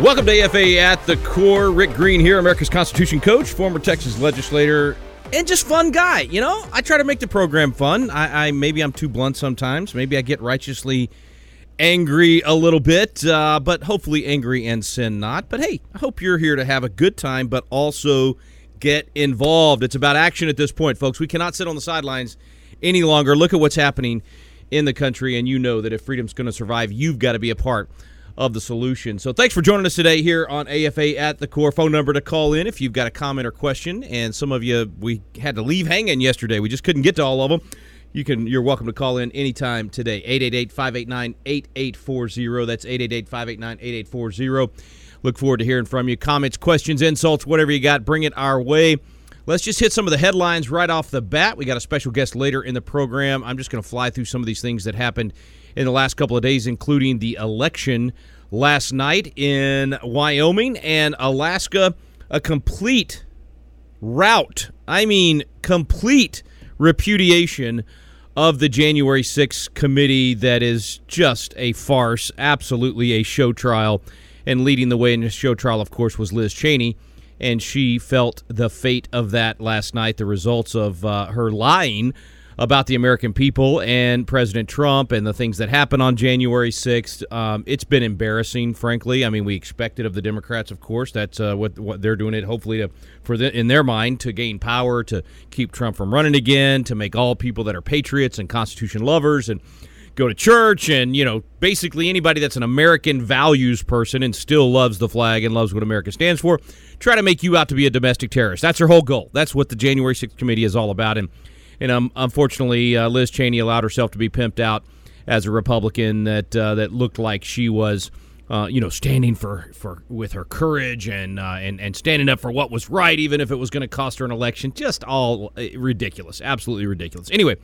Welcome to AFA at the Core. Rick Green here, America's Constitution coach, former Texas legislator, and just fun guy. You know, I try to make the program fun. I, I maybe I'm too blunt sometimes. Maybe I get righteously angry a little bit, uh, but hopefully angry and sin not. But hey, I hope you're here to have a good time, but also get involved. It's about action at this point, folks. We cannot sit on the sidelines any longer. Look at what's happening in the country, and you know that if freedom's going to survive, you've got to be a part of the solution. So thanks for joining us today here on AFA at the Core. Phone number to call in if you've got a comment or question. And some of you we had to leave hanging yesterday. We just couldn't get to all of them you can you're welcome to call in anytime today 888-589-8840 that's 888-589-8840 look forward to hearing from you comments questions insults whatever you got bring it our way let's just hit some of the headlines right off the bat we got a special guest later in the program i'm just going to fly through some of these things that happened in the last couple of days including the election last night in wyoming and alaska a complete rout i mean complete repudiation of the January 6th committee that is just a farce, absolutely a show trial. And leading the way in the show trial, of course, was Liz Cheney. And she felt the fate of that last night, the results of uh, her lying about the American people and President Trump and the things that happened on January 6th. Um, it's been embarrassing, frankly. I mean, we expected of the Democrats, of course. That's uh, what what they're doing it, hopefully, to for the, in their mind to gain power, to keep Trump from running again, to make all people that are patriots and Constitution lovers and go to church and you know basically anybody that's an American values person and still loves the flag and loves what America stands for try to make you out to be a domestic terrorist. That's her whole goal. That's what the January 6th committee is all about and and um, unfortunately, uh, Liz Cheney allowed herself to be pimped out as a Republican that uh, that looked like she was. Uh, you know, standing for, for with her courage and uh, and and standing up for what was right, even if it was going to cost her an election, just all uh, ridiculous, absolutely ridiculous. Anyway,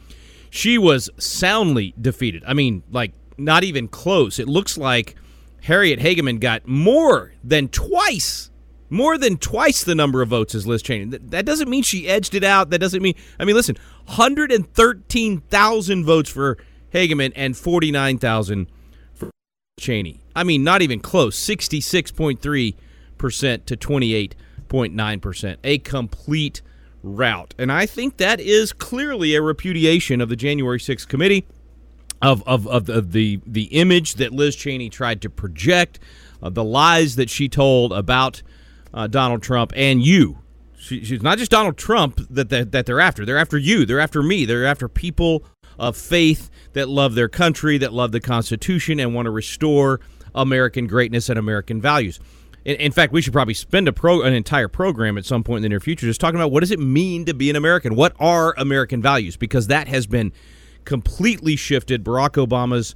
she was soundly defeated. I mean, like not even close. It looks like Harriet Hageman got more than twice more than twice the number of votes as Liz Cheney. That doesn't mean she edged it out. That doesn't mean, I mean, listen, 113,000 votes for Hageman and 49,000 for Cheney. I mean, not even close. 66.3% to 28.9%. A complete rout. And I think that is clearly a repudiation of the January 6th committee. Of, of, of, the, the the image that Liz Cheney tried to project, uh, the lies that she told about uh, Donald Trump and you. She, she's not just Donald Trump that, that that they're after. They're after you. They're after me. They're after people of faith that love their country, that love the Constitution, and want to restore American greatness and American values. In, in fact, we should probably spend a pro, an entire program at some point in the near future just talking about what does it mean to be an American? What are American values? Because that has been completely shifted. Barack Obama's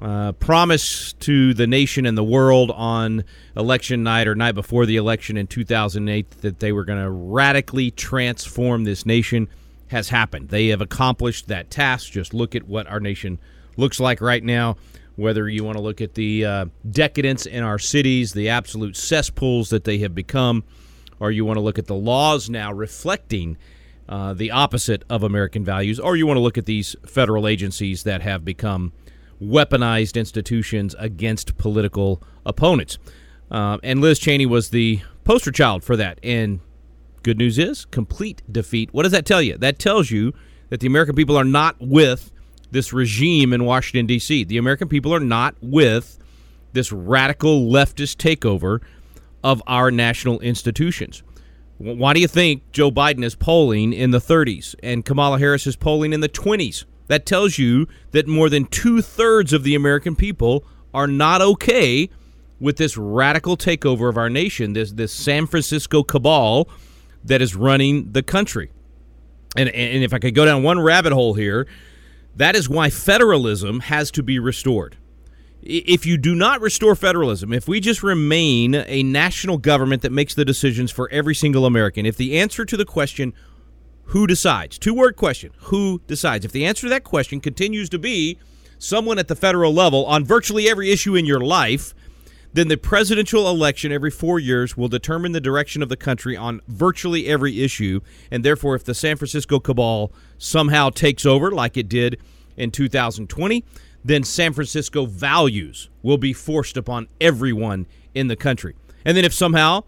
uh, promise to the nation and the world on election night or night before the election in 2008 that they were going to radically transform this nation has happened. They have accomplished that task. Just look at what our nation looks like right now. Whether you want to look at the uh, decadence in our cities, the absolute cesspools that they have become, or you want to look at the laws now reflecting uh, the opposite of American values, or you want to look at these federal agencies that have become weaponized institutions against political opponents. Uh, and Liz Cheney was the poster child for that. And good news is complete defeat. What does that tell you? That tells you that the American people are not with this regime in Washington, D.C. The American people are not with this radical leftist takeover of our national institutions. Why do you think Joe Biden is polling in the 30s and Kamala Harris is polling in the 20s? That tells you that more than two thirds of the American people are not okay with this radical takeover of our nation, this this San Francisco cabal that is running the country. And and if I could go down one rabbit hole here, that is why federalism has to be restored. if you do not restore federalism, if we just remain a national government that makes the decisions for every single American, if the answer to the question, who decides, two word question, who decides, if the answer to that question continues to be someone at the federal level on virtually every issue in your life, then the presidential election every four years will determine the direction of the country on virtually every issue. And therefore, if the San Francisco cabal somehow takes over, like it did in 2020, then San Francisco values will be forced upon everyone in the country. And then if somehow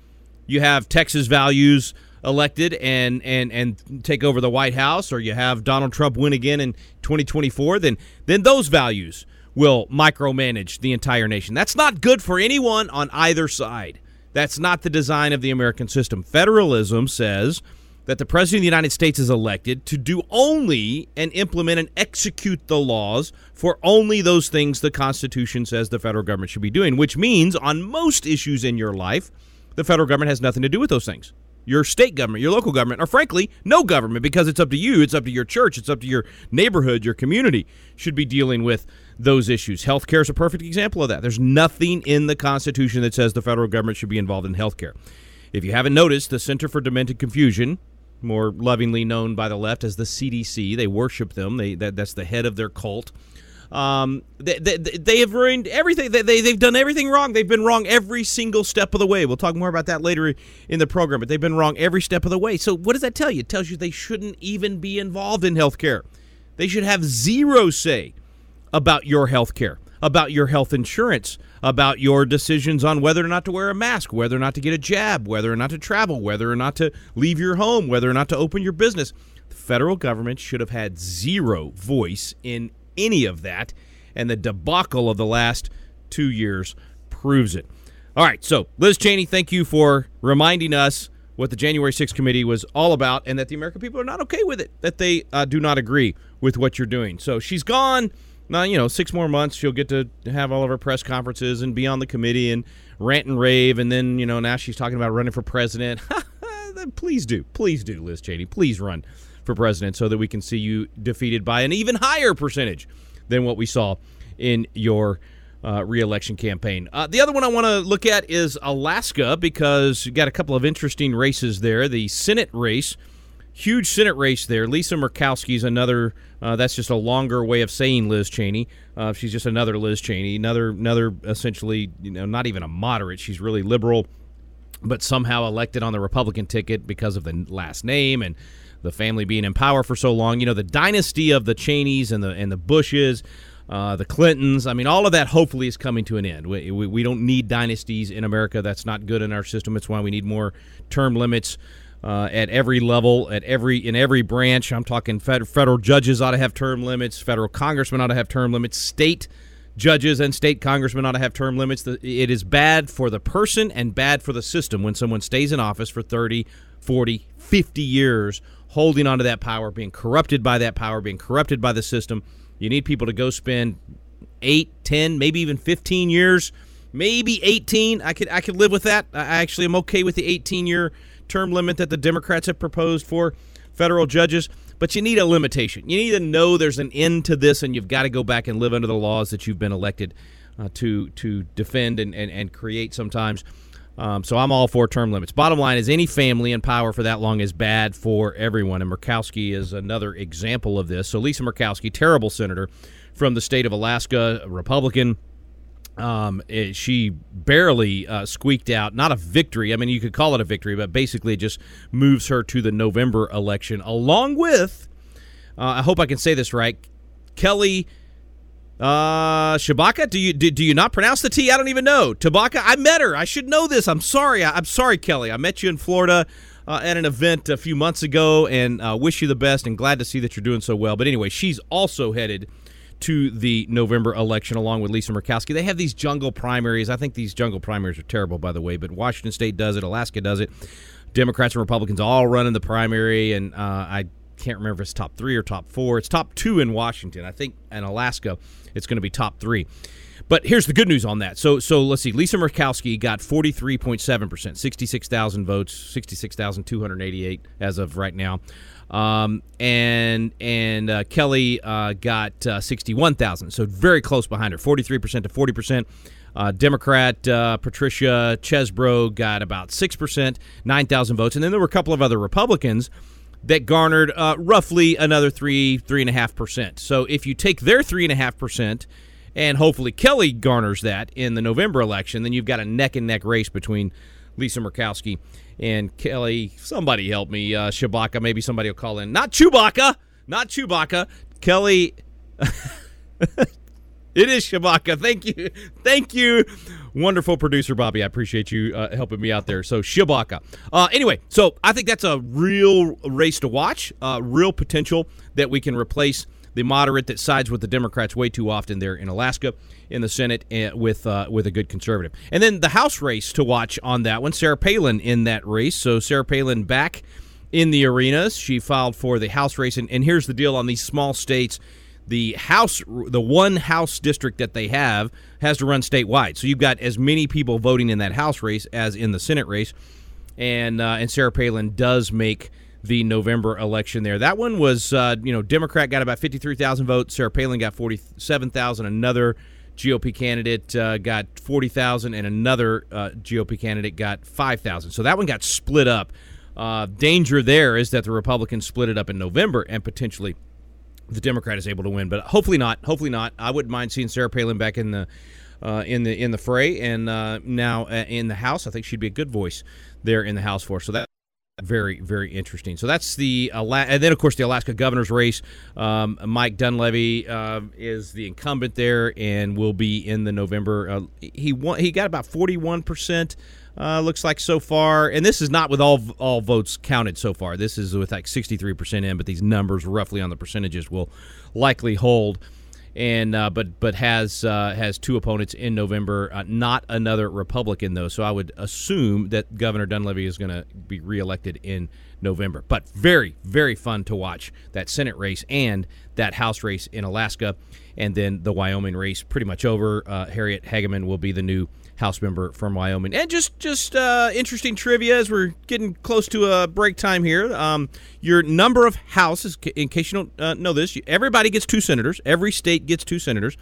you have Texas values elected and and and take over the White House or you have Donald Trump win again in 2024, then then those values will micromanage the entire nation. That's not good for anyone on either side. That's not the design of the American system. Federalism says that the President of the United States is elected to do only and implement and execute the laws for only those things the Constitution says the federal government should be doing, which means on most issues in your life, the federal government has nothing to do with those things. Your state government, your local government, or frankly, no government because it's up to you, it's up to your church, it's up to your neighborhood, your community should be dealing with those issues. Healthcare is a perfect example of that. There's nothing in the Constitution that says the federal government should be involved in healthcare. If you haven't noticed, the Center for Demented Confusion more lovingly known by the left as the CDC. They worship them. They that, that's the head of their cult. Um, they, they, they have ruined everything. They, they, they've done everything wrong. They've been wrong every single step of the way. We'll talk more about that later in the program, but they've been wrong every step of the way. So, what does that tell you? It tells you they shouldn't even be involved in health care. They should have zero say about your health care, about your health insurance, about your decisions on whether or not to wear a mask, whether or not to get a jab, whether or not to travel, whether or not to leave your home, whether or not to open your business. The federal government should have had zero voice in any of that, and the debacle of the last two years proves it. All right, so Liz Cheney, thank you for reminding us what the January 6th committee was all about and that the American people are not okay with it, that they uh, do not agree with what you're doing. So she's gone now you know six more months she'll get to have all of her press conferences and be on the committee and rant and rave and then you know now she's talking about running for president please do please do liz cheney please run for president so that we can see you defeated by an even higher percentage than what we saw in your uh, reelection campaign. Uh, the other one I want to look at is Alaska because you got a couple of interesting races there. The Senate race huge Senate race there. Lisa Murkowski is another. Uh, that's just a longer way of saying Liz Cheney. Uh, she's just another Liz Cheney, another another essentially, you know, not even a moderate. She's really liberal, but somehow elected on the Republican ticket because of the last name and the family being in power for so long. You know, the dynasty of the Cheneys and the and the Bushes. Uh, the Clintons. I mean, all of that hopefully is coming to an end. We, we, we don't need dynasties in America. That's not good in our system. It's why we need more term limits uh, at every level, at every in every branch. I'm talking federal judges ought to have term limits, federal congressmen ought to have term limits, state judges and state congressmen ought to have term limits. It is bad for the person and bad for the system when someone stays in office for 30, 40, 50 years, holding onto that power, being corrupted by that power, being corrupted by the system. You need people to go spend 8, 10, maybe even 15 years, maybe 18. I could I could live with that. I actually am okay with the 18 year term limit that the Democrats have proposed for federal judges, but you need a limitation. You need to know there's an end to this, and you've got to go back and live under the laws that you've been elected uh, to to defend and, and, and create sometimes. Um, so I'm all for term limits. Bottom line is any family in power for that long is bad for everyone, and Murkowski is another example of this. So Lisa Murkowski, terrible senator from the state of Alaska, Republican um, it, she barely uh, squeaked out, not a victory. I mean, you could call it a victory, but basically it just moves her to the November election, along with, uh, I hope I can say this right, Kelly uh, Tshibaka. Do you do, do you not pronounce the T? I don't even know. Tabaka. I met her. I should know this. I'm sorry. I, am sorry, Kelly. I met you in Florida. Uh, at an event a few months ago, and uh, wish you the best, and glad to see that you're doing so well. But anyway, she's also headed to the November election along with Lisa Murkowski. They have these jungle primaries. I think these jungle primaries are terrible, by the way, but Washington State does it, Alaska does it. Democrats and Republicans all run in the primary, and uh, I can't remember if it's top three or top four. It's top two in Washington. I think in Alaska, it's going to be top three. But here's the good news on that. So so let's see. Lisa Murkowski got 43.7%, 66,000 votes, 66,288 as of right now. Um, and and uh, Kelly uh, got uh, 61,000, so very close behind her, 43% to 40%. Uh, Democrat uh, Patricia Chesbro got about 6%, 9,000 votes. And then there were a couple of other Republicans that garnered uh, roughly another 3, 3.5%. So if you take their 3.5%, and hopefully Kelly garners that in the November election, then you've got a neck and neck race between Lisa Murkowski and Kelly. Somebody help me, uh, Tshibaka. Maybe somebody will call in. Not Chewbacca. Not Chewbacca. Kelly. It is Tshibaka. Thank you. Thank you. Wonderful producer, Bobby. I appreciate you uh, helping me out there. So, Tshibaka. Uh, anyway, so I think that's a real race to watch, uh, real potential that we can replace the moderate that sides with the Democrats way too often there in Alaska in the Senate uh, with uh, with a good conservative. And then the House race to watch on that one, Sarah Palin in that race. So, Sarah Palin back in the arenas. She filed for the House race. And, and here's the deal on these small states the house the one house district that they have has to run statewide so you've got as many people voting in that house race as in the senate race and uh, and sarah palin does make the november election there that one was uh, you know democrat got about 53000 votes sarah palin got 47000 another gop candidate uh, got 40000 and another uh, gop candidate got 5000 so that one got split up uh, danger there is that the republicans split it up in november and potentially the Democrat is able to win, but hopefully not. Hopefully not. I wouldn't mind seeing Sarah Palin back in the uh, in the in the fray, and uh, now uh, in the House. I think she'd be a good voice there in the House for. So that very very interesting. So that's the and then of course the Alaska governor's race. Um, Mike Dunleavy uh, is the incumbent there and will be in the November. Uh, he won, he got about forty one percent. Uh, looks like so far, and this is not with all all votes counted so far. This is with like 63% in, but these numbers roughly on the percentages will likely hold. And uh, but but has uh, has two opponents in November. Uh, not another Republican though, so I would assume that Governor Dunleavy is going to be reelected in November. But very very fun to watch that Senate race and that House race in Alaska, and then the Wyoming race pretty much over. Uh, Harriet Hageman will be the new House member from Wyoming. And just just uh, interesting trivia as we're getting close to a break time here. Um, your number of houses, in case you don't uh, know this, everybody gets two senators. Every state gets two senators,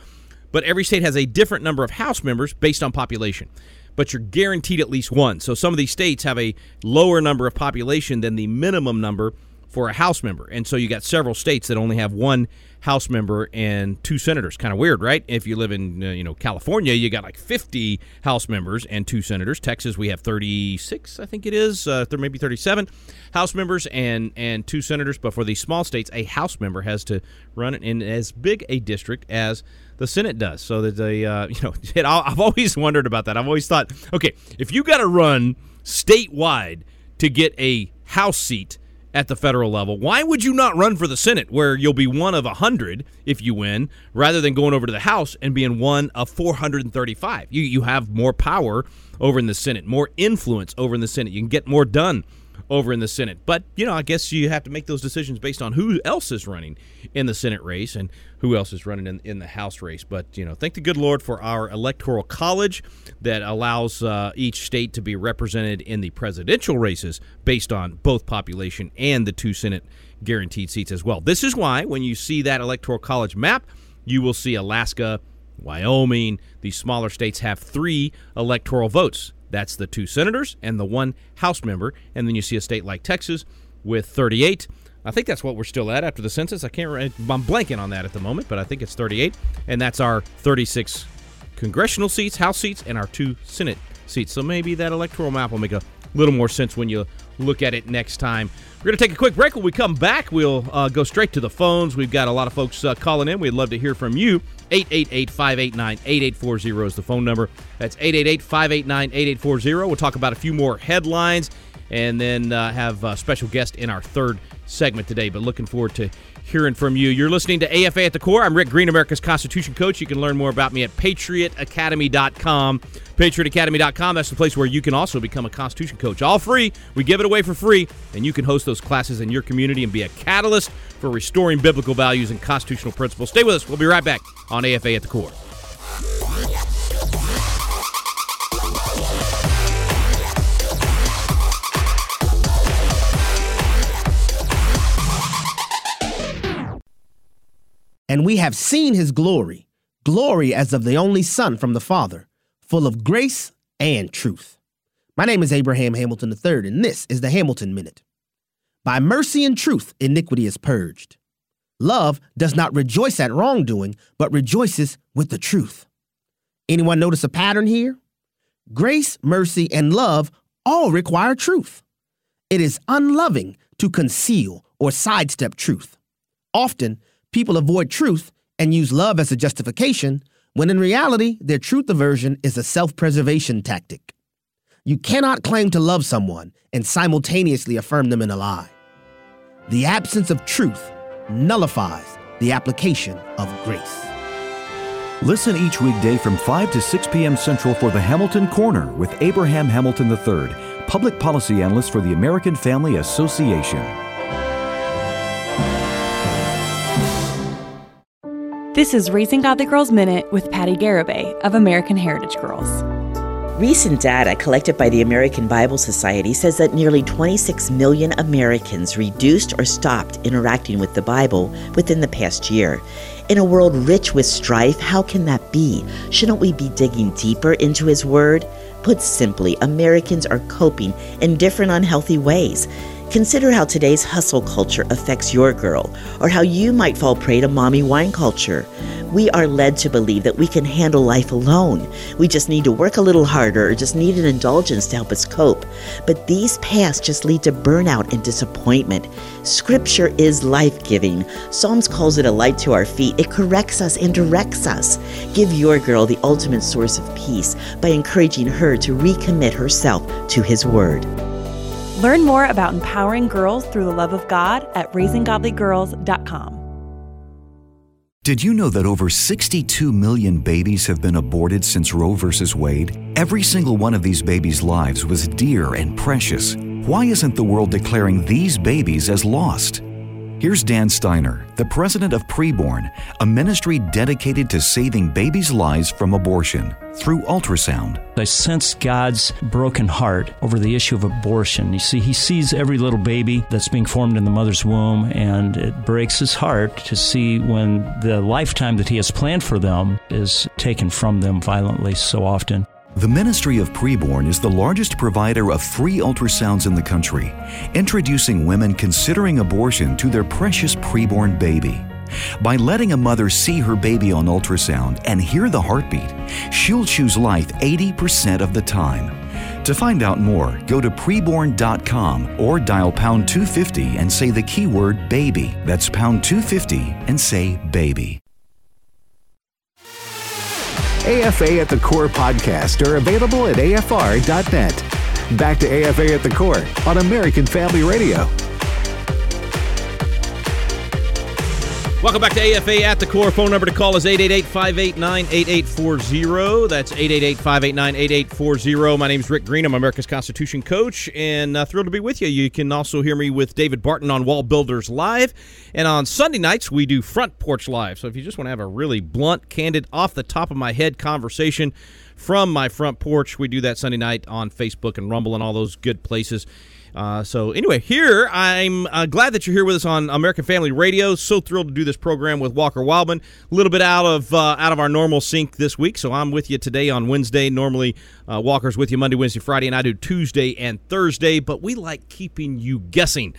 but every state has a different number of House members based on population. But you're guaranteed at least one. So some of these states have a lower number of population than the minimum number for a House member. And so you got several states that only have one House member and two senators. Kind of weird, right? If you live in uh, you know California, you got like 50 House members and two senators. Texas, we have 36, I think it is, uh, there maybe 37 House members and and two senators. But for these small states, a House member has to run in as big a district as the Senate does. So that they, uh, you know, it, I've always wondered about that. I've always thought, okay, if you got to run statewide to get a House seat at the federal level. Why would you not run for the Senate, where you'll be one of 100 if you win, rather than going over to the House and being one of 435? You, you have more power over in the Senate, more influence over in the Senate. You can get more done over in the Senate. But, you know, I guess you have to make those decisions based on who else is running in the Senate race and who else is running in, in the House race. But, you know, thank the good Lord for our electoral college that allows uh, each state to be represented in the presidential races based on both population and the two Senate guaranteed seats as well. This is why when you see that electoral college map, you will see Alaska, Wyoming, these smaller states have three electoral votes. That's the two senators and the one House member. And then you see a state like Texas with 38. I think that's what we're still at after the census. I can't. I'm blanking on that at the moment, but I think it's 38, and that's our 36 congressional seats, House seats, and our two Senate seats. So maybe that electoral map will make a little more sense when you look at it next time. We're going to take a quick break. When we come back, we'll uh, go straight to the phones. We've got a lot of folks uh, calling in. We'd love to hear from you 888 589 8840 is the phone number. That's 888 589 8840. We'll talk about a few more headlines and then uh, have a special guest in our third segment today. But looking forward to hearing from you. You're listening to AFA at the Core. I'm Rick Green, America's Constitution Coach. You can learn more about me at patriotacademy.com. Patriotacademy.com, that's the place where you can also become a Constitution Coach. All free. We give it away for free, and you can host those classes in your community and be a catalyst for restoring biblical values and constitutional principles. Stay with us. We'll be right back on AFA at the Core. And we have seen his glory, glory as of the only Son from the Father, full of grace and truth. My name is Abraham Hamilton III, and this is the Hamilton Minute. By mercy and truth, iniquity is purged. Love does not rejoice at wrongdoing, but rejoices with the truth. Anyone notice a pattern here? Grace, mercy, and love all require truth. It is unloving to conceal or sidestep truth. Often, people avoid truth and use love as a justification, when in reality, their truth aversion is a self preservation tactic. You cannot claim to love someone and simultaneously affirm them in a lie. The absence of truth nullifies the application of grace. Listen each weekday from 5 to 6 p.m. Central for the Hamilton Corner with Abraham Hamilton III, public policy analyst for the American Family Association. This is Raising Godly Girls Minute with Patty Garibay of American Heritage Girls. Recent data collected by the American Bible Society says that nearly 26 million Americans reduced or stopped interacting with the Bible within the past year. In a world rich with strife, how can that be? Shouldn't we be digging deeper into His Word? Put simply, Americans are coping in different unhealthy ways. Consider how today's hustle culture affects your girl, or how you might fall prey to mommy wine culture. We are led to believe that we can handle life alone. We just need to work a little harder or just need an indulgence to help us cope. But these paths just lead to burnout and disappointment. Scripture is life giving. Psalms calls it a light to our feet. It corrects us and directs us. Give your girl the ultimate source of peace by encouraging her to recommit herself to His Word. Learn more about empowering girls through the love of God at raisinggodlygirls.com. Did you know that over 62 million babies have been aborted since Roe v. Wade? Every single one of these babies' lives was dear and precious. Why isn't the world declaring these babies as lost? Here's Dan Steiner, the president of Preborn, a ministry dedicated to saving babies' lives from abortion through ultrasound. I sense God's broken heart over the issue of abortion. You see, He sees every little baby that's being formed in the mother's womb, and it breaks His heart to see when the lifetime that He has planned for them is taken from them violently so often. The Ministry of Preborn is the largest provider of free ultrasounds in the country, introducing women considering abortion to their precious preborn baby. By letting a mother see her baby on ultrasound and hear the heartbeat, she'll choose life 80% of the time. To find out more, go to preborn.com or dial pound 250 and say the keyword baby. That's pound 250 and say baby. AFA at the Core podcast are available at afr.net. Back to AFA at the Core on American Family Radio. Welcome back to AFA at the Core. Phone number to call is 888 589 8840. That's 888 589 8840. My name is Rick Green. I'm America's Constitution coach and uh, thrilled to be with you. You can also hear me with David Barton on Wall Builders Live. And on Sunday nights, we do Front Porch Live. So if you just want to have a really blunt, candid, off the top of my head conversation from my front porch, we do that Sunday night on Facebook and Rumble and all those good places. Uh, so anyway, here I'm uh, glad that you're here with us on American Family Radio. So thrilled to do this program with Walker Wildmon. A little bit out of uh, out of our normal sync this week, so I'm with you today on Wednesday. Normally, uh, Walker's with you Monday, Wednesday, Friday, and I do Tuesday and Thursday. But we like keeping you guessing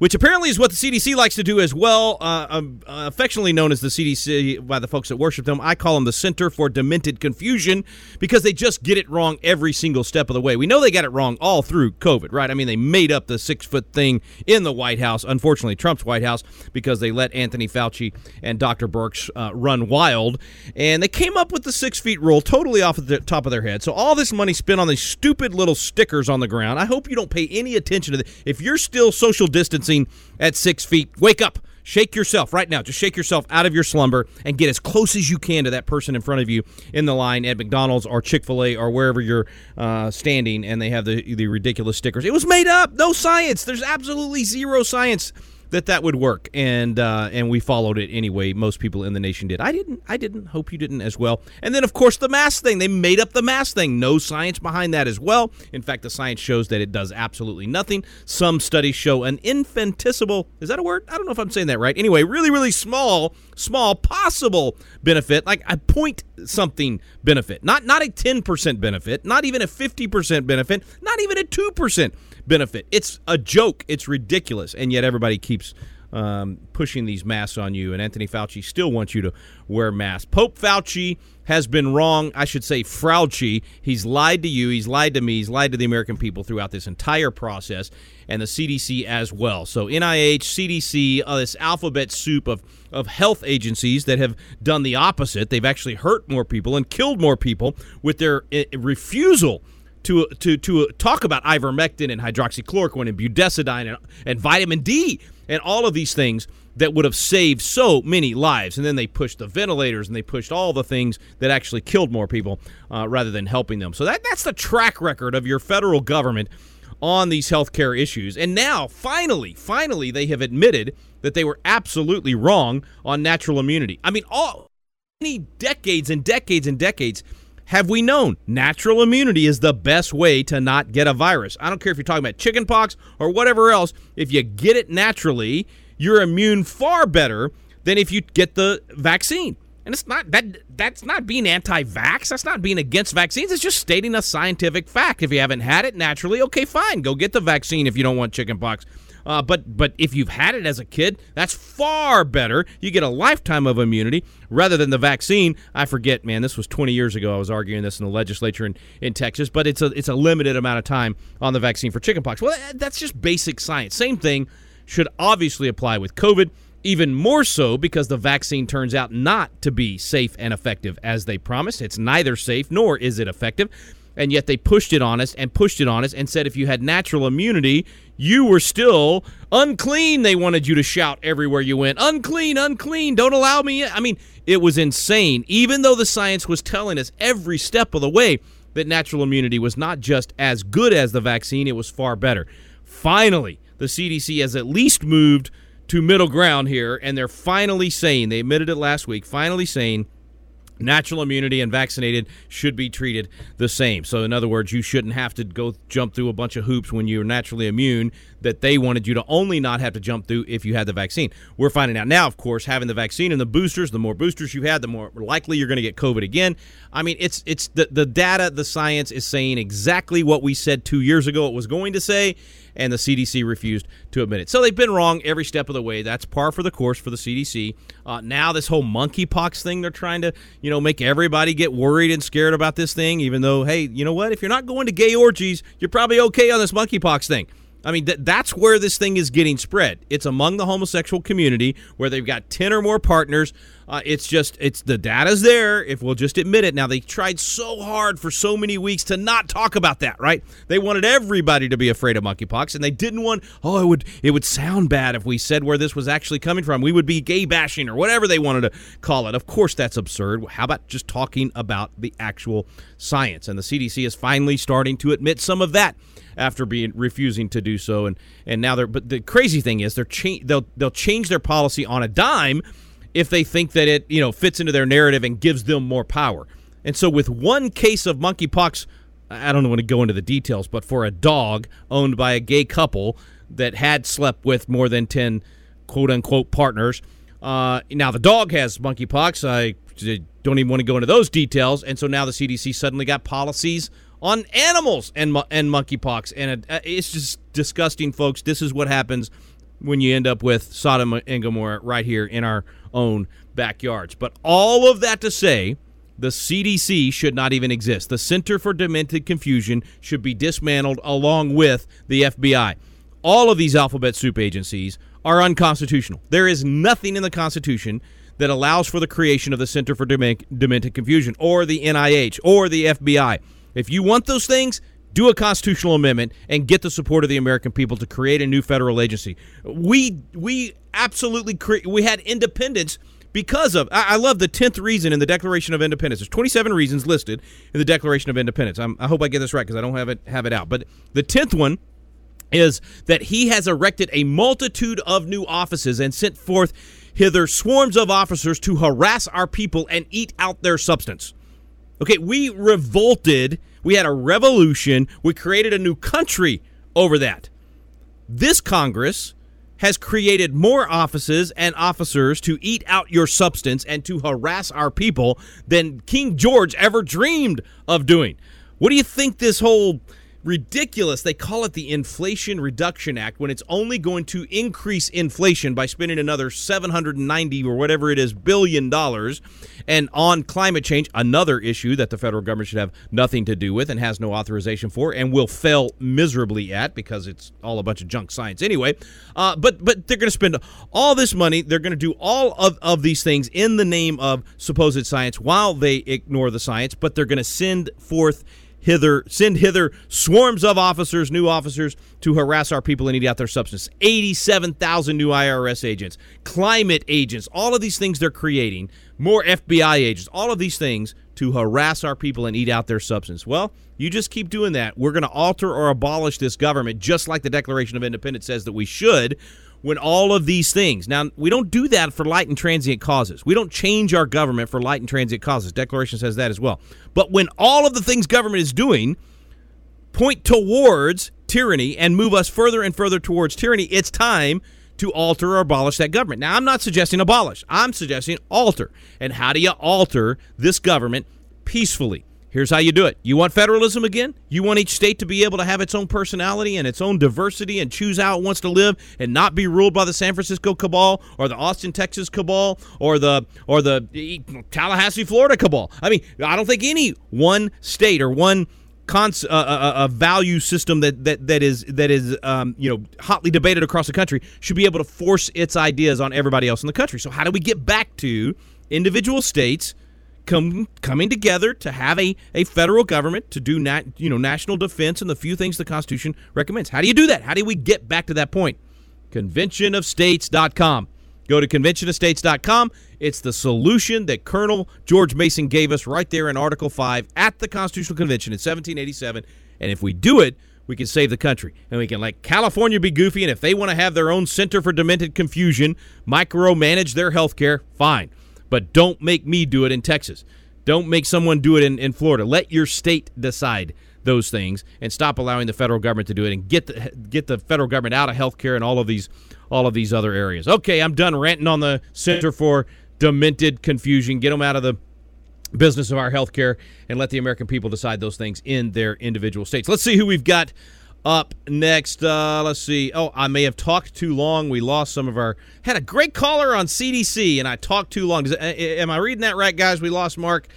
which apparently is what the CDC likes to do as well, uh, um, uh, affectionately known as the CDC by the folks that worship them. I call them the Center for Demented Confusion because they just get it wrong every single step of the way. We know they got it wrong all through COVID, right? I mean, they made up the six foot thing in the White House, unfortunately, Trump's White House, because they let Anthony Fauci and Dr. Birx uh, run wild. And they came up with the six feet rule totally off of the top of their head. So all this money spent on these stupid little stickers on the ground. I hope you don't pay any attention to this. If you're still social distancing, at six feet. Wake up. Shake yourself right now. Just shake yourself out of your slumber and get as close as you can to that person in front of you in the line at McDonald's or Chick fil A or wherever you're uh, standing and they have the, the ridiculous stickers. It was made up. No science. There's absolutely zero science that that would work, and uh, and we followed it anyway. Most people in the nation did. I didn't. I didn't. Hope you didn't as well. And then of course the mask thing. They made up the mask thing. No science behind that as well. In fact, the science shows that it does absolutely nothing. Some studies show an infinitesimal. Is that a word? I don't know if I'm saying that right. Anyway, really, really small, small possible benefit, like a point something benefit, not not a 10% benefit, not even a 50% benefit, not even a 2% benefit. It's a joke. It's ridiculous, and yet everybody keeps um, pushing these masks on you. And Anthony Fauci still wants you to wear masks. Pope Fauci has been wrong. I should say Fauci. He's lied to you. He's lied to me. He's lied to the American people throughout this entire process, and the CDC as well. So NIH, CDC, uh, this alphabet soup of of health agencies that have done the opposite. They've actually hurt more people and killed more people with their uh, refusal to to to talk about ivermectin and hydroxychloroquine and budesonide and, and vitamin D and all of these things that would have saved so many lives. And then they pushed the ventilators and they pushed all the things that actually killed more people uh, rather than helping them. So that that's the track record of your federal government on these healthcare issues. And now, finally, finally, they have admitted that they were absolutely wrong on natural immunity. I mean, all many decades and decades and decades have we known natural immunity is the best way to not get a virus. I don't care if you're talking about chickenpox or whatever else. If you get it naturally, you're immune far better than if you get the vaccine. And it's not that that's not being anti-vax. That's not being against vaccines. It's just stating a scientific fact. If you haven't had it naturally, okay, fine, go get the vaccine if you don't want chickenpox. Uh, but but if you've had it as a kid, that's far better. You get a lifetime of immunity rather than the vaccine. I forget, man. This was 20 years ago. I was arguing this in the legislature in, in Texas, but it's a it's a limited amount of time on the vaccine for chickenpox. Well, that's just basic science. Same thing should obviously apply with COVID. Even more so because the vaccine turns out not to be safe and effective as they promised. It's neither safe nor is it effective and yet they pushed it on us and pushed it on us and said if you had natural immunity, you were still unclean. They wanted you to shout everywhere you went, unclean, unclean, don't allow me. I mean, it was insane. Even though the science was telling us every step of the way that natural immunity was not just as good as the vaccine, it was far better. Finally, the CDC has at least moved to middle ground here, and they're finally saying, they admitted it last week, finally saying natural immunity and vaccinated should be treated the same. So, in other words, you shouldn't have to go jump through a bunch of hoops when you're naturally immune that they wanted you to only not have to jump through if you had the vaccine. We're finding out now, of course, having the vaccine and the boosters, the more boosters you had, the more likely you're going to get COVID again. I mean, it's it's the, the data, the science is saying exactly what we said two years ago it was going to say and the CDC refused to admit it. So they've been wrong every step of the way. That's par for the course for the CDC. Uh, now this whole monkeypox thing, they're trying to you know make everybody get worried and scared about this thing. Even though, hey, you know what? If you're not going to gay orgies, you're probably okay on this monkeypox thing. I mean, th- that's where this thing is getting spread. It's among the homosexual community where they've got 10 or more partners. Uh, it's just, it's the data's there, if we'll just admit it. Now, they tried so hard for so many weeks to not talk about that, right? They wanted everybody to be afraid of monkeypox, and they didn't want, oh, it would, it would sound bad if we said where this was actually coming from. We would be gay bashing or whatever they wanted to call it. Of course, that's absurd. How about just talking about the actual science? And the CDC is finally starting to admit some of that after being refusing to do so. And and now they're but the crazy thing is they're cha- they'll they'll change their policy on a dime if they think that it you know fits into their narrative and gives them more power. And so with one case of monkeypox, I don't want to go into the details, but for a dog owned by a gay couple that had slept with more than ten quote unquote partners. Uh, now the dog has monkeypox. I don't even want to go into those details. And so now the CDC suddenly got policies on animals and and monkeypox, and uh, it's just disgusting, folks. This is what happens when you end up with Sodom and Gomorrah right here in our own backyards. But all of that to say, the CDC should not even exist. The Center for Demented Confusion should be dismantled along with the FBI. All of these alphabet soup agencies are unconstitutional. There is nothing in the Constitution that allows for the creation of the Center for Demented Confusion or the NIH or the FBI. If you want those things, do a constitutional amendment and get the support of the American people to create a new federal agency. We we absolutely cre- we had independence because of I, I love the 10th reason in the Declaration of Independence. There's 27 reasons listed in the Declaration of Independence. I'm, i hope I get this right because I don't have it have it out. But the 10th one is that he has erected a multitude of new offices and sent forth hither swarms of officers to harass our people and eat out their substance. Okay, we revolted. We had a revolution. We created a new country over that. This Congress has created more offices and officers to eat out your substance and to harass our people than King George ever dreamed of doing. What do you think this whole ridiculous. They call it the Inflation Reduction Act when it's only going to increase inflation by spending another 790 or whatever it is billion dollars and on climate change, another issue that the federal government should have nothing to do with and has no authorization for and will fail miserably at because it's all a bunch of junk science anyway. Uh, but but they're going to spend all this money. They're going to do all of, of these things in the name of supposed science while they ignore the science, but they're going to send forth hither, send hither swarms of officers, new officers, to harass our people and eat out their substance. 87,000 new IRS agents, climate agents, all of these things they're creating, more FBI agents, all of these things to harass our people and eat out their substance. Well, you just keep doing that. We're going to alter or abolish this government just like the Declaration of Independence says that we should when all of these things now we don't do that for light and transient causes. We don't change our government for light and transient causes. Declaration says that as well. But when all of the things government is doing point towards tyranny and move us further and further towards tyranny it's time to alter or abolish that government. Now i'm not suggesting abolish. I'm suggesting alter. And how do you alter this government peacefully Here's how you do it. You want federalism again? You want each state to be able to have its own personality and its own diversity and choose how it wants to live and not be ruled by the San Francisco cabal or the Austin, Texas cabal or the or the Tallahassee, Florida cabal. I mean, I don't think any one state or one cons- uh, a, uh, uh, a, value system that that that is that is um, you know hotly debated across the country should be able to force its ideas on everybody else in the country. So how do we get back to individual states come, coming together to have a, a federal government to do nat, you know national defense and the few things the Constitution recommends. How do you do that? How do we get back to that point? Conventionofstates.com. Go to conventionofstates.com. It's the solution that Colonel George Mason gave us right there in Article 5 at the Constitutional Convention in 1787. And if we do it, we can save the country. And we can let California be goofy. And if they want to have their own Center for Demented Confusion, micromanage their health care, fine but don't make me do it in Texas. Don't make someone do it in, in Florida. Let your state decide those things and stop allowing the federal government to do it and get the get the federal government out of healthcare and all of these all of these other areas. Okay, I'm done ranting on the Center for Demented Confusion. Get them out of the business of our healthcare and let the American people decide those things in their individual states. Let's see who we've got up next. Uh, let's see. Oh, I may have talked too long. We lost some of our. Had a great caller on CDC, and I talked too long. Does, am I reading that right, guys? We lost Mark.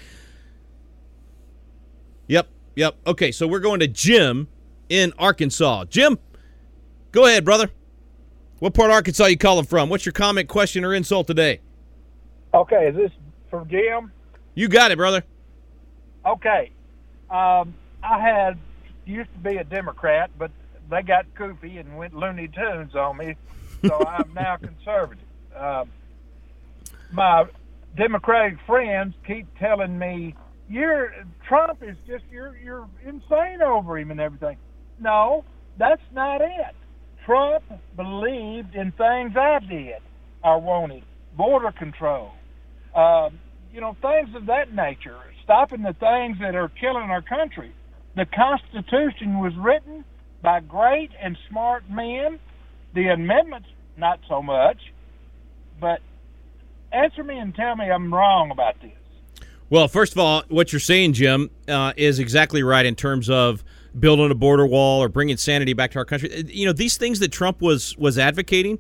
Yep, yep. Okay, so we're going to Jim in Arkansas. Jim, go ahead, brother. What part of Arkansas you calling from? What's your comment, question, or insult today? Okay, is this for Jim? You got it, brother. Okay. Um, I had used to be a Democrat, but they got goofy and went Looney Tunes on me, so I'm now conservative. Uh, my Democratic friends keep telling me, "You're Trump is just you're you're insane over him and everything." No, that's not it. Trump believed in things I did or wanted, border control, um, you know, things of that nature, stopping the things that are killing our country the Constitution was written by great and smart men. The amendments, not so much. But answer me and tell me I'm wrong about this. Well, first of all, what you're saying, Jim, uh, is exactly right in terms of building a border wall or bringing sanity back to our country. Uh, you know, these things that Trump was was advocating,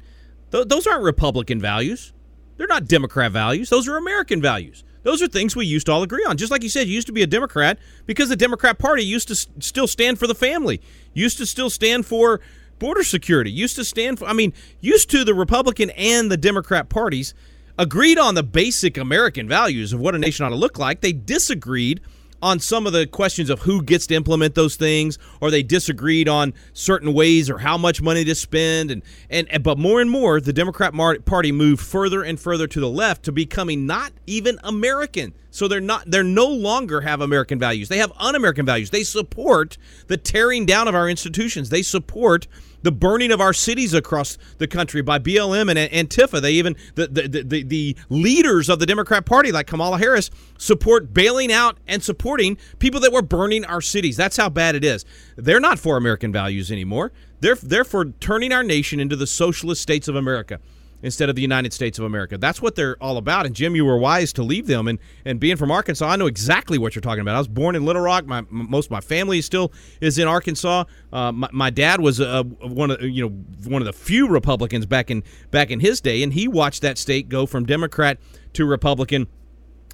th- those aren't Republican values. They're not Democrat values. Those are American values. Those are things we used to all agree on. Just like you said, you used to be a Democrat because the Democrat Party used to still stand for the family, used to still stand for border security, used to stand for, I mean, used to the Republican and the Democrat parties agreed on the basic American values of what a nation ought to look like. They disagreed on some of the questions of who gets to implement those things or they disagreed on certain ways or how much money to spend and and, but more and more the democrat party moved further and further to the left to becoming not even american So they're not they're no longer have American values. They have un-American values. They support the tearing down of our institutions. They support the burning of our cities across the country by BLM and Antifa. They even the the, the, the leaders of the Democrat Party, like Kamala Harris, support bailing out and supporting people that were burning our cities. That's how bad it is. They're not for American values anymore. They're they're for turning our nation into the socialist states of America instead of the United States of America. That's what they're all about. And Jim, you were wise to leave them. And and being from Arkansas, I know exactly what you're talking about. I was born in Little Rock. My most of my family still is in Arkansas. Uh, my, my, dad was uh, one of you know one of the few Republicans back in back in his day, and he watched that state go from Democrat to Republican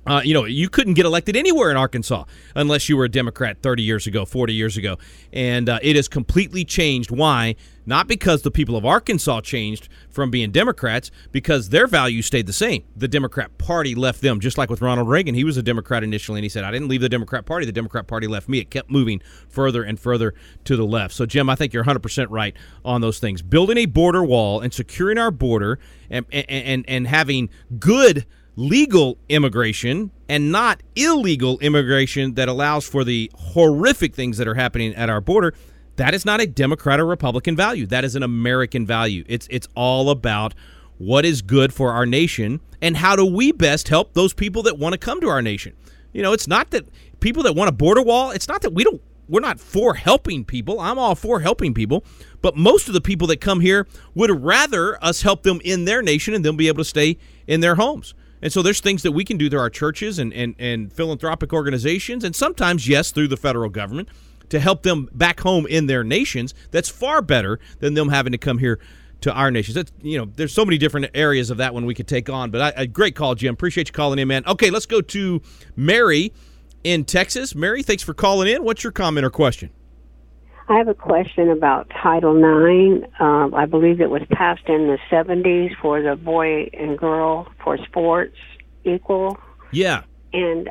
uh, you know, you couldn't get elected anywhere in Arkansas unless you were a Democrat 30 years ago, 40 years ago. And uh, it has completely changed. Why? Not because the people of Arkansas changed from being Democrats, because their values stayed the same. The Democrat Party left them, just like with Ronald Reagan. He was a Democrat initially, and he said, I didn't leave the Democrat Party. The Democrat Party left me. It kept moving further and further to the left. So, Jim, I think you're 100% right on those things. Building a border wall and securing our border and, and, and, and having good – legal immigration and not illegal immigration that allows for the horrific things that are happening at our border, that is not a Democrat or Republican value. That is an American value. It's it's all about what is good for our nation and how do we best help those people that want to come to our nation. You know, it's not that people that want a border wall, it's not that we don't we're not for helping people. I'm all for helping people, but most of the people that come here would rather us help them in their nation and they'll be able to stay in their homes. And so there's things that we can do through our churches and, and, and philanthropic organizations, and sometimes, yes, through the federal government to help them back home in their nations. That's far better than them having to come here to our nations. That's, you know, there's so many different areas of that one we could take on. But I, a great call, Jim. Appreciate you calling in, man. Okay, let's go to Mary in Texas. Mary, thanks for calling in. What's your comment or question? I have a question about Title IX. Uh, I believe it was passed in the 70s for the boy and girl for sports equal. Yeah. And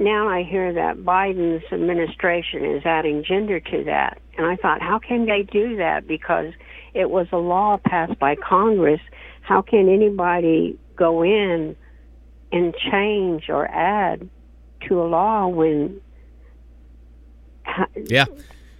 now I hear that Biden's administration is adding gender to that. And I thought, how can they do that? Because it was a law passed by Congress. How can anybody go in and change or add to a law when. Yeah.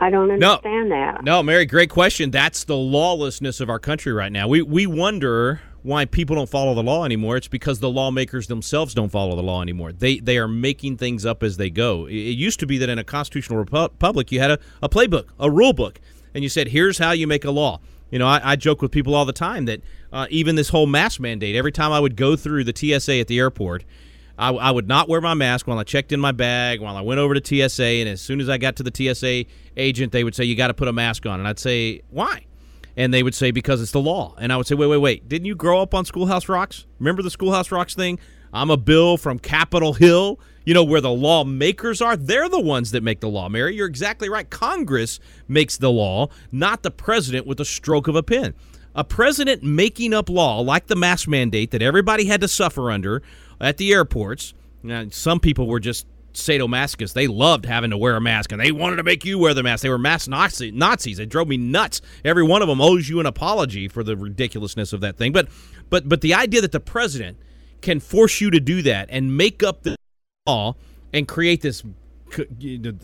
I don't understand no, that. No, Mary, great question. That's the lawlessness of our country right now. We we wonder why people don't follow the law anymore. It's because the lawmakers themselves don't follow the law anymore. They they are making things up as they go. It used to be that in a constitutional republic you had a, a playbook, a rule book, and you said, "Here's how you make a law." You know, I, I joke with people all the time that uh, even this whole mask mandate. Every time I would go through the TSA at the airport I, I, would not wear my mask while I checked in my bag, while I went over to TSA, and as soon as I got to the TSA agent, they would say, You got to put a mask on. And I'd say, Why? And they would say, Because it's the law. And I would say, Wait, wait, wait. Didn't you grow up on Schoolhouse Rocks? Remember the Schoolhouse Rocks thing? I'm a bill from Capitol Hill, you know, where the lawmakers are. They're the ones that make the law, Mary. You're exactly right. Congress makes the law, not the president with a stroke of a pen. A president making up law, like the mask mandate that everybody had to suffer under, at the airports. Some people were just sadomasochists. They loved having to wear a mask, and they wanted to make you wear the mask. They were mask Nazi, Nazis. They drove me nuts. Every one of them owes you an apology for the ridiculousness of that thing. But, but, but the idea that the president can force you to do that and make up the law and create this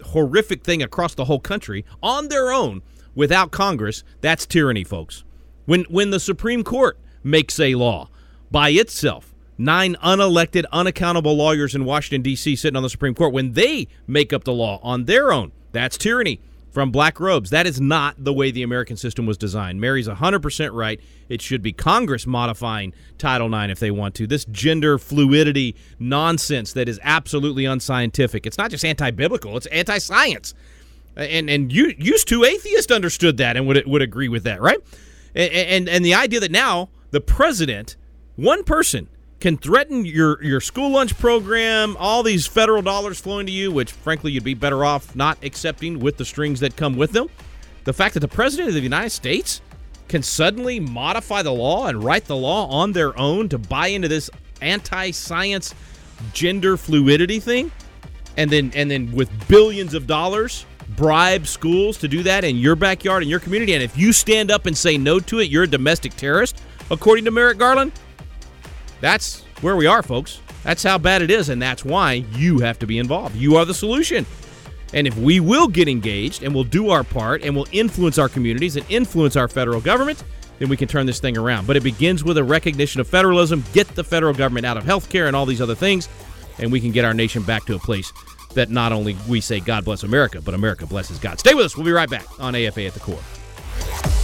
horrific thing across the whole country on their own without Congress, that's tyranny, folks. When when the Supreme Court makes a law by itself nine unelected, unaccountable lawyers in Washington, D.C., sitting on the Supreme Court, when they make up the law on their own, that's tyranny from black robes. That is not the way the American system was designed. Mary's 100% right. It should be Congress modifying Title IX if they want to. This gender fluidity nonsense that is absolutely unscientific. It's not just anti biblical, it's anti science. And and you used to atheists understood that and would would agree with that, right? And, and and the idea that now the president, one person, can threaten your your school lunch program, all these federal dollars flowing to you, which frankly you'd be better off not accepting with the strings that come with them. The fact that the president of the United States can suddenly modify the law and write the law on their own to buy into this anti-science gender fluidity thing and then and then with billions of dollars bribe schools to do that in your backyard in your community and if you stand up and say no to it you're a domestic terrorist according to Merrick Garland that's where we are, folks. That's how bad it is, and that's why you have to be involved. You are the solution. And if we will get engaged and we'll do our part and we'll influence our communities and influence our federal government, then we can turn this thing around. But it begins with a recognition of federalism, get the federal government out of health care and all these other things, and we can get our nation back to a place that not only we say God bless America, but America blesses God. Stay with us. We'll be right back on AFA at the Core.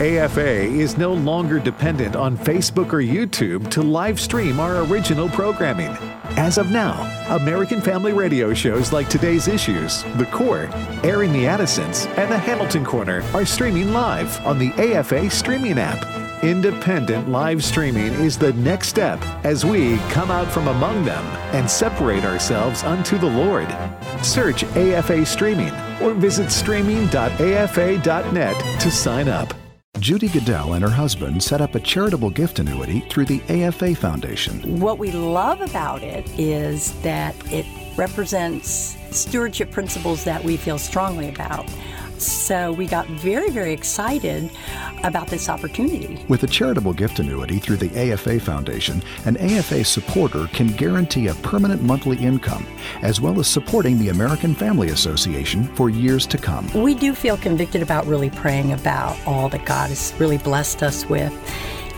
AFA is no longer dependent on Facebook or YouTube to live stream our original programming. As of now, American Family Radio shows like Today's Issues, The Core, Airing the Addisons, and The Hamilton Corner are streaming live on the AFA streaming app. Independent live streaming is the next step as we come out from among them and separate ourselves unto the Lord. Search AFA Streaming or visit streaming.afa.net to sign up. Judy Goodell and her husband set up a charitable gift annuity through the AFA Foundation. What we love about it is that it represents stewardship principles that we feel strongly about. So we got very, very excited about this opportunity. With a charitable gift annuity through the AFA Foundation, an AFA supporter can guarantee a permanent monthly income, as well as supporting the American Family Association for years to come. We do feel convicted about really praying about all that God has really blessed us with.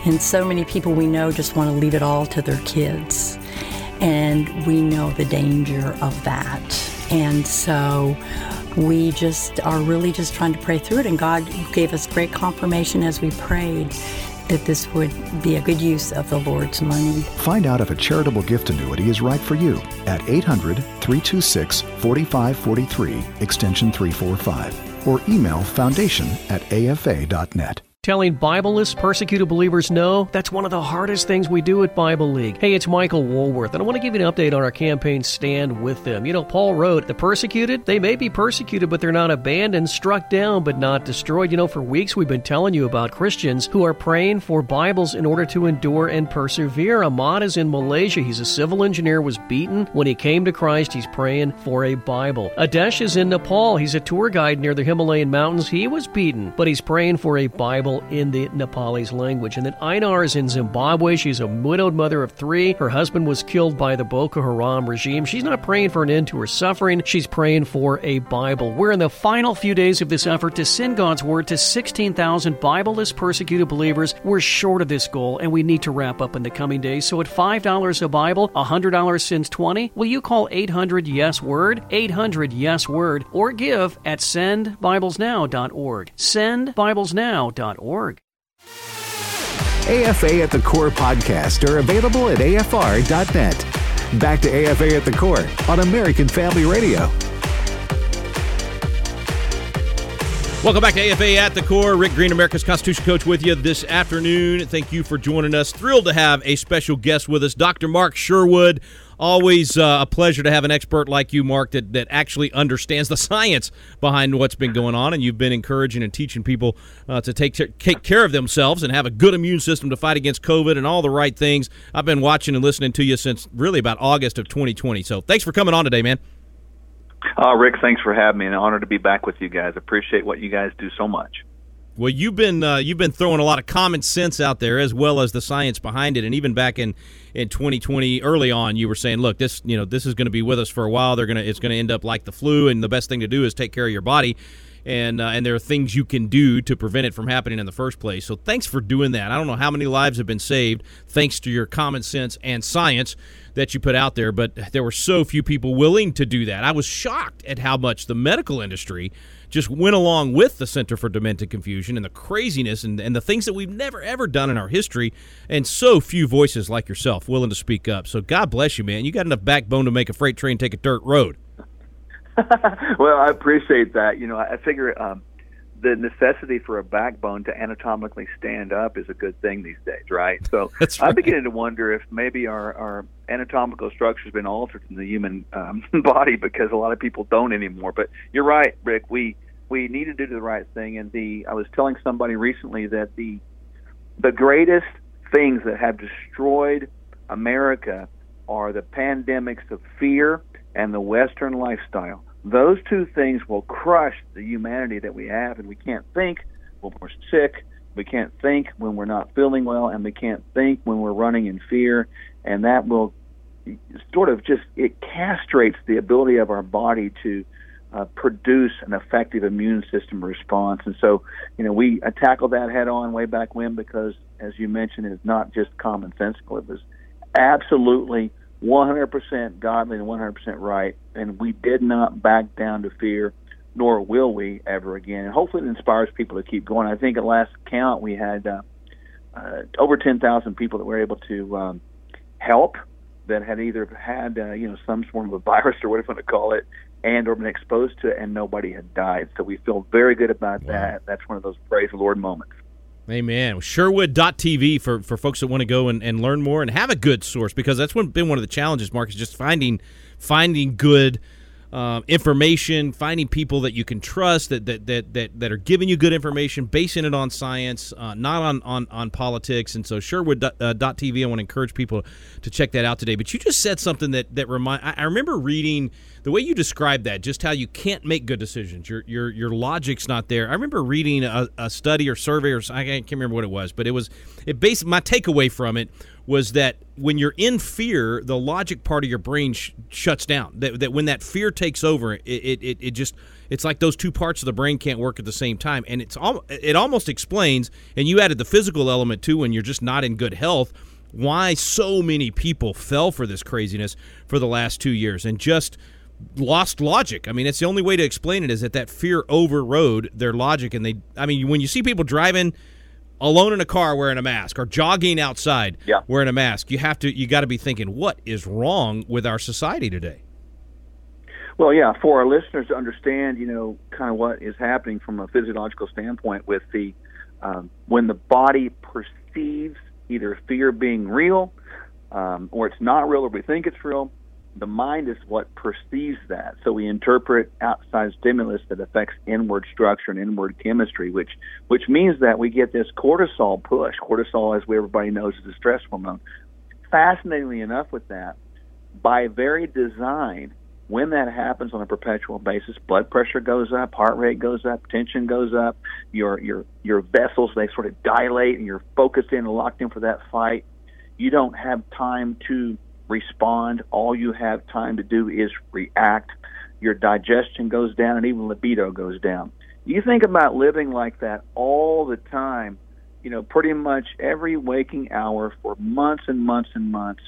And so many people we know just want to leave it all to their kids. And we know the danger of that. And so we just are really just trying to pray through it. And God gave us great confirmation as we prayed that this would be a good use of the Lord's money. Find out if a charitable gift annuity is right for you at 800 326 4543, extension 345, or email foundation at afa.net. Telling Bibleless, persecuted believers no, that's one of the hardest things we do at Bible League. Hey, it's Michael Woolworth, and I want to give you an update on our campaign Stand With Them. You know, Paul wrote, The persecuted, they may be persecuted, but they're not abandoned, struck down, but not destroyed. You know, for weeks we've been telling you about Christians who are praying for Bibles in order to endure and persevere. Ahmad is in Malaysia. He's a civil engineer, was beaten. When he came to Christ, he's praying for a Bible. Adesh is in Nepal. He's a tour guide near the Himalayan mountains. He was beaten, but he's praying for a Bible in the Nepalese language. And then Einar is in Zimbabwe. She's a widowed mother of three. Her husband was killed by the Boko Haram regime. She's not praying for an end to her suffering, she's praying for a Bible. We're in the final few days of this effort to send God's Word to 16,000 Bibleless persecuted believers. We're short of this goal, and we need to wrap up in the coming days. So at $5 a Bible, $100 since 20, will you call 800 Yes Word, 800 Yes Word, or give at sendbiblesnow.org. Sendbiblesnow.org. AFA at the Core podcast are available at afr.net. Back to AFA at the Core on American Family Radio. Welcome back to AFA at the Core. Rick Green, America's Constitution Coach, with you this afternoon. Thank you for joining us. Thrilled to have a special guest with us, Dr. Mark Sherwood. Always uh, a pleasure to have an expert like you, Mark, that, that actually understands the science behind what's been going on. And you've been encouraging and teaching people uh, to take, take care of themselves and have a good immune system to fight against COVID and all the right things. I've been watching and listening to you since really about August of 2020. So thanks for coming on today, man. Uh, Rick, thanks for having me. An honor to be back with you guys. Appreciate what you guys do so much. Well, you've been uh, you've been throwing a lot of common sense out there as well as the science behind it, and even back in, in 2020, early on, you were saying, "Look, this you know this is going to be with us for a while. They're gonna it's going to end up like the flu, and the best thing to do is take care of your body." And, uh, and there are things you can do to prevent it from happening in the first place. So thanks for doing that. I don't know how many lives have been saved thanks to your common sense and science that you put out there, but there were so few people willing to do that. I was shocked at how much the medical industry just went along with the Center for Demented Confusion and the craziness and, and the things that we've never ever done in our history, and so few voices like yourself willing to speak up. So God bless you, man. You got enough backbone to make a freight train take a dirt road. well, I appreciate that. You know, I figure um, the necessity for a backbone to anatomically stand up is a good thing these days, right? So That's I'm beginning to wonder if maybe our, our anatomical structure has been altered in the human um, body because a lot of people don't anymore. But you're right, Rick. We we need to do the right thing. And the I was telling somebody recently that the the greatest things that have destroyed America are the pandemics of fear and the Western lifestyle. Those two things will crush the humanity that we have, and we can't think when we're sick. We can't think when we're not feeling well, and we can't think when we're running in fear, and that will sort of just it castrates the ability of our body to uh, produce an effective immune system response. And so, you know, we tackled that head on way back when because, as you mentioned, it's not just commonsensical. It was absolutely 100% godly and 100% right. And we did not back down to fear, nor will we ever again. And hopefully, it inspires people to keep going. I think at last count, we had uh, uh, over 10,000 people that were able to um, help that had either had uh, you know some form of a virus or whatever you want to call it, and or been exposed to it, and nobody had died. So we feel very good about that. That's one of those praise the Lord moments. Amen. Sherwood.tv for, for folks that want to go and, and learn more and have a good source because that's been one of the challenges, Mark, is just finding finding good uh, information, finding people that you can trust that that, that, that that are giving you good information, basing it on science, uh, not on, on, on politics. And so Sherwood.tv, I want to encourage people to check that out today. But you just said something that that remind. I, I remember reading the way you described that, just how you can't make good decisions. Your your your logic's not there. I remember reading a, a study or survey or I can't remember what it was, but it was it based my takeaway from it was that when you're in fear, the logic part of your brain sh- shuts down. That, that when that fear takes over, it, it, it, just it's like those two parts of the brain can't work at the same time, and it's al- it almost explains. And you added the physical element too when you're just not in good health. Why so many people fell for this craziness for the last two years and just lost logic. I mean, it's the only way to explain it is that that fear overrode their logic, and they. I mean, when you see people driving alone in a car wearing a mask or jogging outside Yeah. wearing a mask, you have to you got to be thinking what is wrong with our society today. Well, yeah, for our listeners to understand, you know, kind of what is happening from a physiological standpoint with the um, when the body perceives either fear being real um, or it's not real or we think it's real, the mind is what perceives that. So we interpret outside stimulus that affects inward structure and inward chemistry, which which means that we get this cortisol push. Cortisol, as we everybody knows, is a stress hormone. Fascinatingly enough, with that, by very design, when that happens on a perpetual basis, blood pressure goes up, heart rate goes up, tension goes up, your your your vessels they sort of dilate, and you're focused in and locked in for that fight. You don't have time to respond. All you have time to do is react. Your digestion goes down, and even libido goes down. You think about living like that all the time. You know, pretty much every waking hour for months and months and months.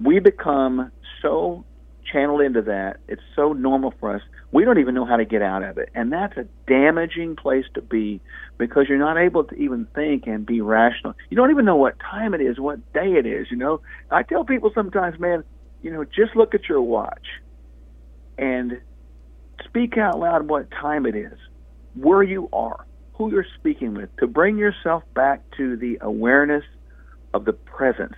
We become so channeled into that. It's so normal for us. We don't even know how to get out of it. And that's a damaging place to be because you're not able to even think and be rational. You don't even know what time it is, what day it is, you know. I tell people sometimes, man, you know, just look at your watch and speak out loud what time it is, where you are, who you're speaking with, to bring yourself back to the awareness of the presence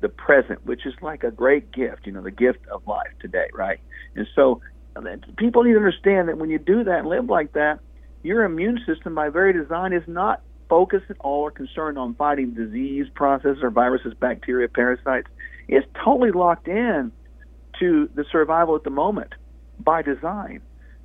the present, which is like a great gift, you know, the gift of life today, right? And so uh, people need to understand that when you do that and live like that, your immune system, by very design, is not focused at all or concerned on fighting disease processes or viruses, bacteria, parasites. It's totally locked in to the survival at the moment by design,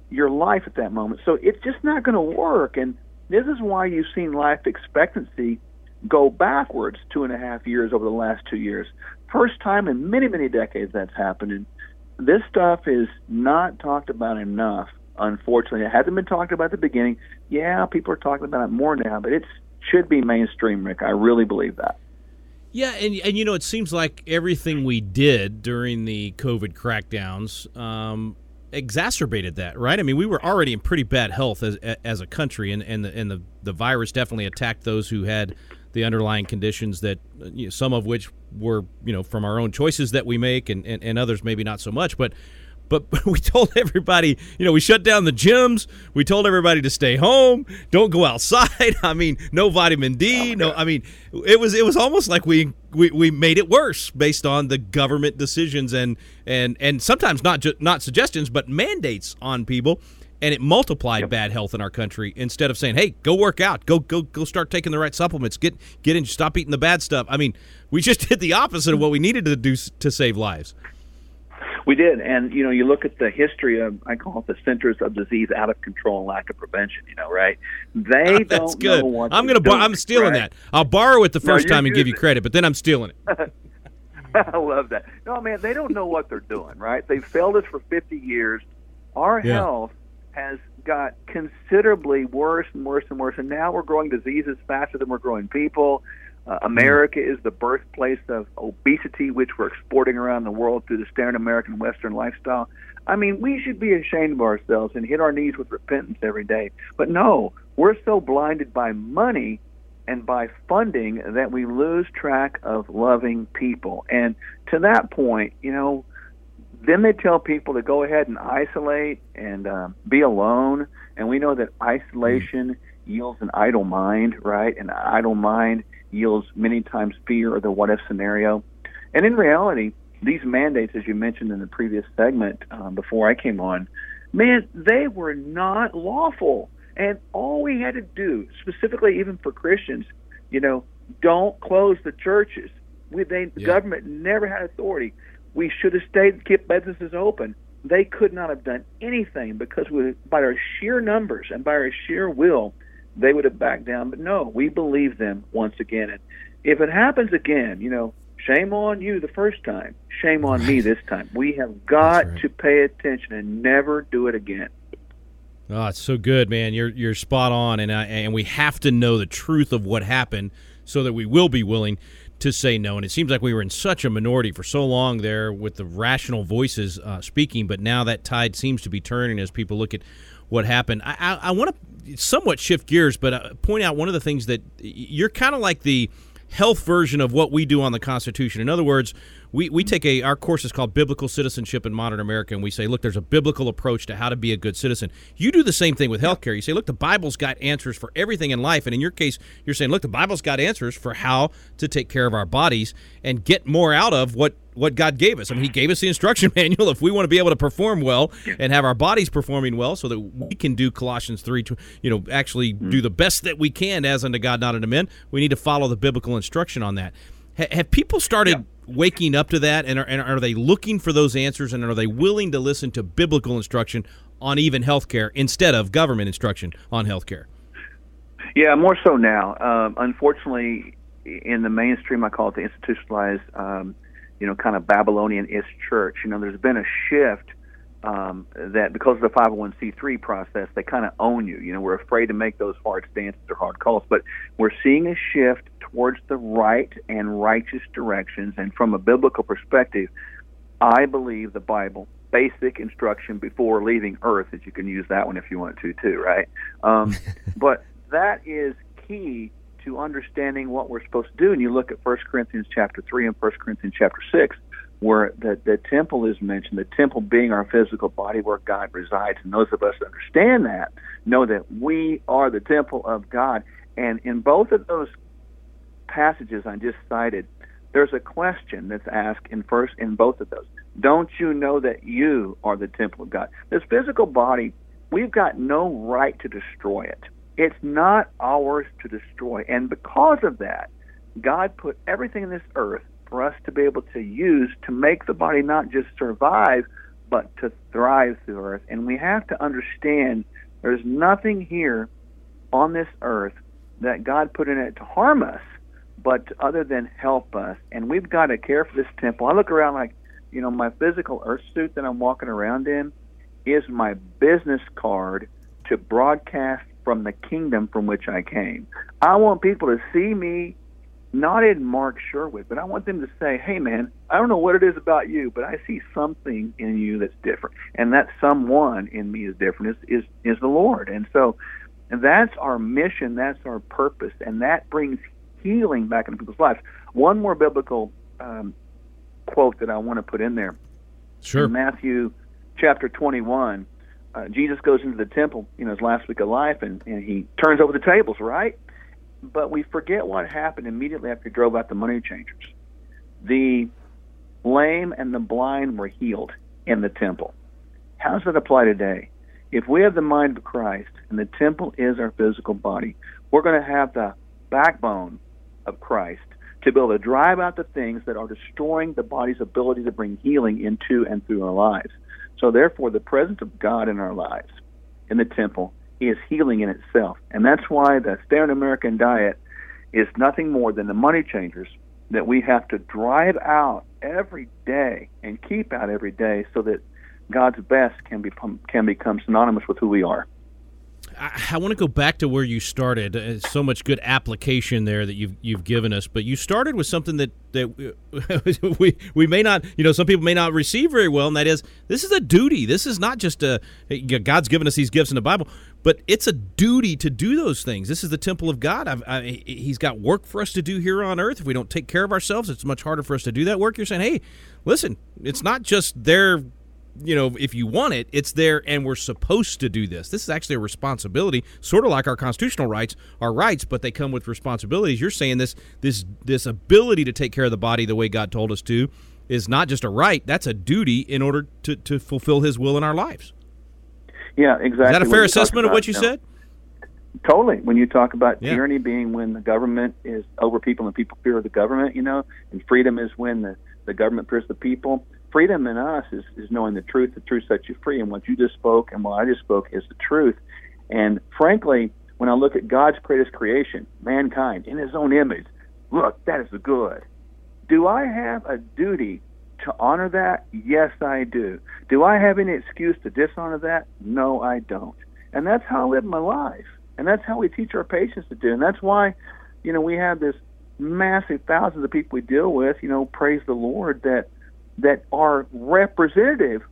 your life at that moment. So it's just not going to work. And this is why you've seen life expectancy go backwards two and a half years over the last two years. First time in many, many decades that's happened. And this stuff is not talked about enough, unfortunately. It hasn't been talked about at the beginning. Yeah, people are talking about it more now, but it should be mainstream, Rick. I really believe that. Yeah, and and you know, it seems like everything we did during the COVID crackdowns um, exacerbated that, right? I mean, we were already in pretty bad health as as a country, and and the and the, the virus definitely attacked those who had the underlying conditions that uh, you know, some of which were you know from our own choices that we make, and, and and others maybe not so much, but. but we told everybody, you know, we shut down the gyms. We told everybody to stay home, don't go outside. I mean, no vitamin D. Oh, no, I mean, it was it was almost like we, we we made it worse based on the government decisions and and and sometimes not just not suggestions, but mandates on people. And it multiplied bad health in our country instead of saying, "Hey, go work out, go go go start taking the right supplements, get get in, stop eating the bad stuff." I mean, we just did the opposite of what we needed to do to save lives. We did, and you know, you look at the history of I call it the centers of disease out of control and lack of prevention. You know, right? They That's don't good. know what I'm going to. I'm stealing right? that. I'll borrow it the first you time and give you credit, but then I'm stealing it. I love that. No, man, they don't know what they're doing, right? They've failed us for 50 years. Our Yeah. health has got considerably worse and worse and worse, and now we're growing diseases faster than we're growing people. Uh, America is the birthplace of obesity, which we're exporting around the world through the standard American Western lifestyle. I mean, we should be ashamed of ourselves and hit our knees with repentance every day. But no, we're so blinded by money and by funding that we lose track of loving people. And to that point, you know, then they tell people to go ahead and isolate and um, be alone. And we know that isolation yields an idle mind, right? And an idle mind yields many times fear or the what if scenario. And in reality, these mandates, as you mentioned in the previous segment um, before I came on, man, they were not lawful. And all we had to do, specifically even for Christians, you know, don't close the churches. We, they, The government never had authority. We should have stayed, kept businesses open. They could not have done anything because we, by our sheer numbers and by our sheer will, they would have backed down. But no, we believe them once again. And if it happens again, you know, shame on you the first time, shame on me this time. We have got to pay attention and never do it again. Oh, it's so good, man. You're you're spot on, and I, and we have to know the truth of what happened so that we will be willing to say no. And it seems like we were in such a minority for so long there with the rational voices uh, speaking, but now that tide seems to be turning as people look at what happened. I, I, I want to somewhat shift gears, but uh, point out one of the things that you're kind of like the health version of what we do on the Constitution. In other words, we, we take a our course is called Biblical Citizenship in Modern America, and we say, look, there's a biblical approach to how to be a good citizen. You do the same thing with healthcare. You say, look, the Bible's got answers for everything in life, and in your case, you're saying, look, the Bible's got answers for how to take care of our bodies and get more out of what what God gave us. I mean, He gave us the instruction manual if we want to be able to perform well and have our bodies performing well, so that we can do Colossians three, you know, actually do the best that we can as unto God, not unto men. We need to follow the biblical instruction on that. Have people started waking up to that, and are, and are they looking for those answers, and are they willing to listen to biblical instruction on even healthcare instead of government instruction on healthcare? Yeah, more so now. Um, unfortunately, in the mainstream, I call it the institutionalized, um, you know, kind of Babylonian-ish church. You know, there's been a shift um, that because of the 501c3 process, they kind of own you. You know, we're afraid to make those hard stances or hard calls, but we're seeing a shift towards the right and righteous directions. And from a biblical perspective, I believe the Bible, basic instruction before leaving Earth, that you can use that one if you want to too, right? Um, but that is key to understanding what we're supposed to do. And you look at 1 Corinthians chapter 3 and 1 Corinthians chapter 6, where the, the temple is mentioned, the temple being our physical body where God resides. And those of us that understand that know that we are the temple of God. And in both of those passages I just cited, there's a question that's asked in first in both of those. Don't you know that you are the temple of God? This physical body, we've got no right to destroy it. It's not ours to destroy. And because of that, God put everything in this earth for us to be able to use to make the body not just survive, but to thrive through earth. And we have to understand there's nothing here on this earth that God put in it to harm us, but other than help us. And we've got to care for this temple. I look around like, you know, my physical earth suit that I'm walking around in is my business card to broadcast from the kingdom from which I came. I want people to see me not in Mark Sherwood, but I want them to say, "Hey, man, I don't know what it is about you, but I see something in you that's different, and that someone in me is different is is, is the Lord." And so, and that's our mission, that's our purpose, and that brings healing back into people's lives. One more biblical um, quote that I want to put in there. Sure. In Matthew chapter 21, uh, Jesus goes into the temple, you know, his last week of life, and, and he turns over the tables, right? But we forget what happened immediately after he drove out the money changers. The lame and the blind were healed in the temple. How does that apply today? If we have the mind of Christ and the temple is our physical body, we're going to have the backbone of Christ to be able to drive out the things that are destroying the body's ability to bring healing into and through our lives. So, therefore, the presence of God in our lives, in the temple, is healing in itself. And that's why the standard American diet is nothing more than the money changers that we have to drive out every day and keep out every day so that God's best can become, can become synonymous with who we are. I, I want to go back to where you started. Uh, so much good application there that you've you've given us. But you started with something that that we we may not, you know, some people may not receive very well, and that is this is a duty. This is not just a God's given us these gifts in the Bible, but it's a duty to do those things. This is the temple of God. I, he's got work for us to do here on earth. If we don't take care of ourselves, it's much harder for us to do that work. You're saying, hey, listen, it's not just there you know, if you want it, it's there and we're supposed to do this. This is actually a responsibility, sort of like our constitutional rights are rights, but they come with responsibilities. You're saying this this this ability to take care of the body the way God told us to is not just a right, that's a duty in order to, to fulfill his will in our lives. Yeah, exactly. Is that a fair assessment about, of what you, know, said? Totally. When you talk about Yeah. tyranny being when the government is over people and people fear the government, you know, and freedom is when the, the government fears the people. Freedom in us is, is knowing the truth. The truth sets you free. And what you just spoke and what I just spoke is the truth. And frankly, when I look at God's greatest creation, mankind, in his own image, look, that is the good. Do I have a duty to honor that? Yes, I do. Do I have any excuse to dishonor that? No, I don't. And that's how I live my life. And that's how we teach our patients to do. And that's why, you know, we have this massive thousands of people we deal with, you know, praise the Lord, that that are representative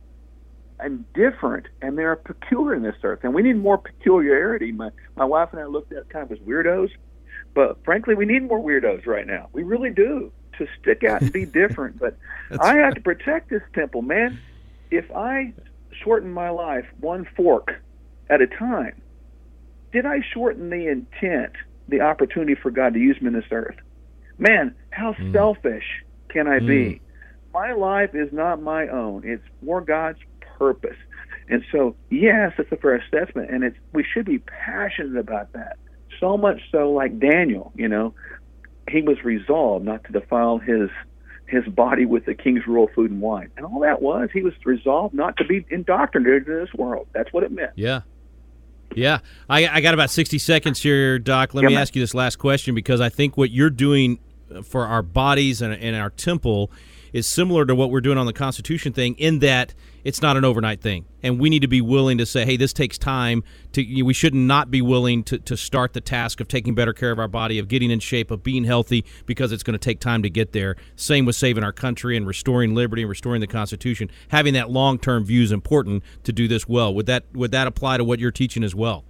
and different and they're peculiar in this earth. And we need more peculiarity. My my wife and I looked at kind of as weirdos, but frankly we need more weirdos right now. We really do to stick out and be different. But I have to protect this temple, man. If I shorten my life one fork at a time, did I shorten the intent, the opportunity for God to use me in this earth? Man, how mm. selfish can I be? Mm. My life is not my own. It's for God's purpose. And so, yes, it's a fair assessment, and it's we should be passionate about that. So much so, like Daniel, you know, he was resolved not to defile his his body with the king's royal food and wine, and all that was he was resolved not to be indoctrinated in this world. That's what it meant. Yeah. Yeah. I, I got about 60 seconds here, Doc. Let Yeah, me man. ask you this last question because I think what you're doing for our bodies and, and our temple is similar to what we're doing on the Constitution thing in that it's not an overnight thing. And we need to be willing to say, hey, this takes time. To We should not be willing to, to start the task of taking better care of our body, of getting in shape, of being healthy, because it's going to take time to get there. Same with saving our country and restoring liberty and restoring the Constitution. Having that long term view is important to do this well. Would that would that apply to what you're teaching as well?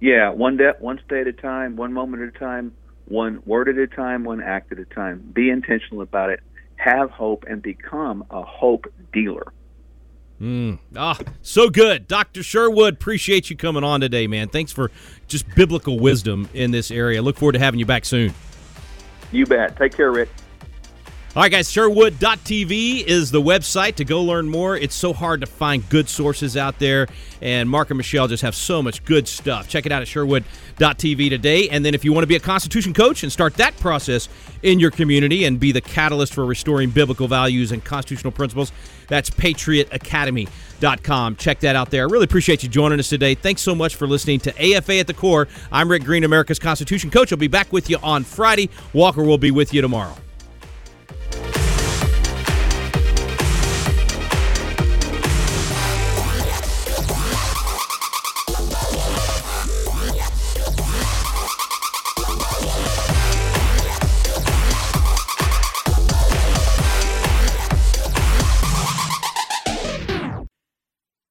Yeah, one day, one stay at a time, one moment at a time, one word at a time, one act at a time. Be intentional about it. Have hope and become a hope dealer. Mm. Ah, so good. Dr. Sherwood, appreciate you coming on today, man. Thanks for just biblical wisdom in this area. Look forward to having you back soon. You bet. Take care, Rick. All right, guys, Sherwood.tv is the website to go learn more. It's so hard to find good sources out there, and Mark and Michelle just have so much good stuff. Check it out at Sherwood.tv today. And then if you want to be a Constitution coach and start that process in your community and be the catalyst for restoring biblical values and constitutional principles, that's patriotacademy.com. Check that out there. I really appreciate you joining us today. Thanks so much for listening to AFA at the Core. I'm Rick Green, America's Constitution coach. I'll be back with you on Friday. Walker will be with you tomorrow.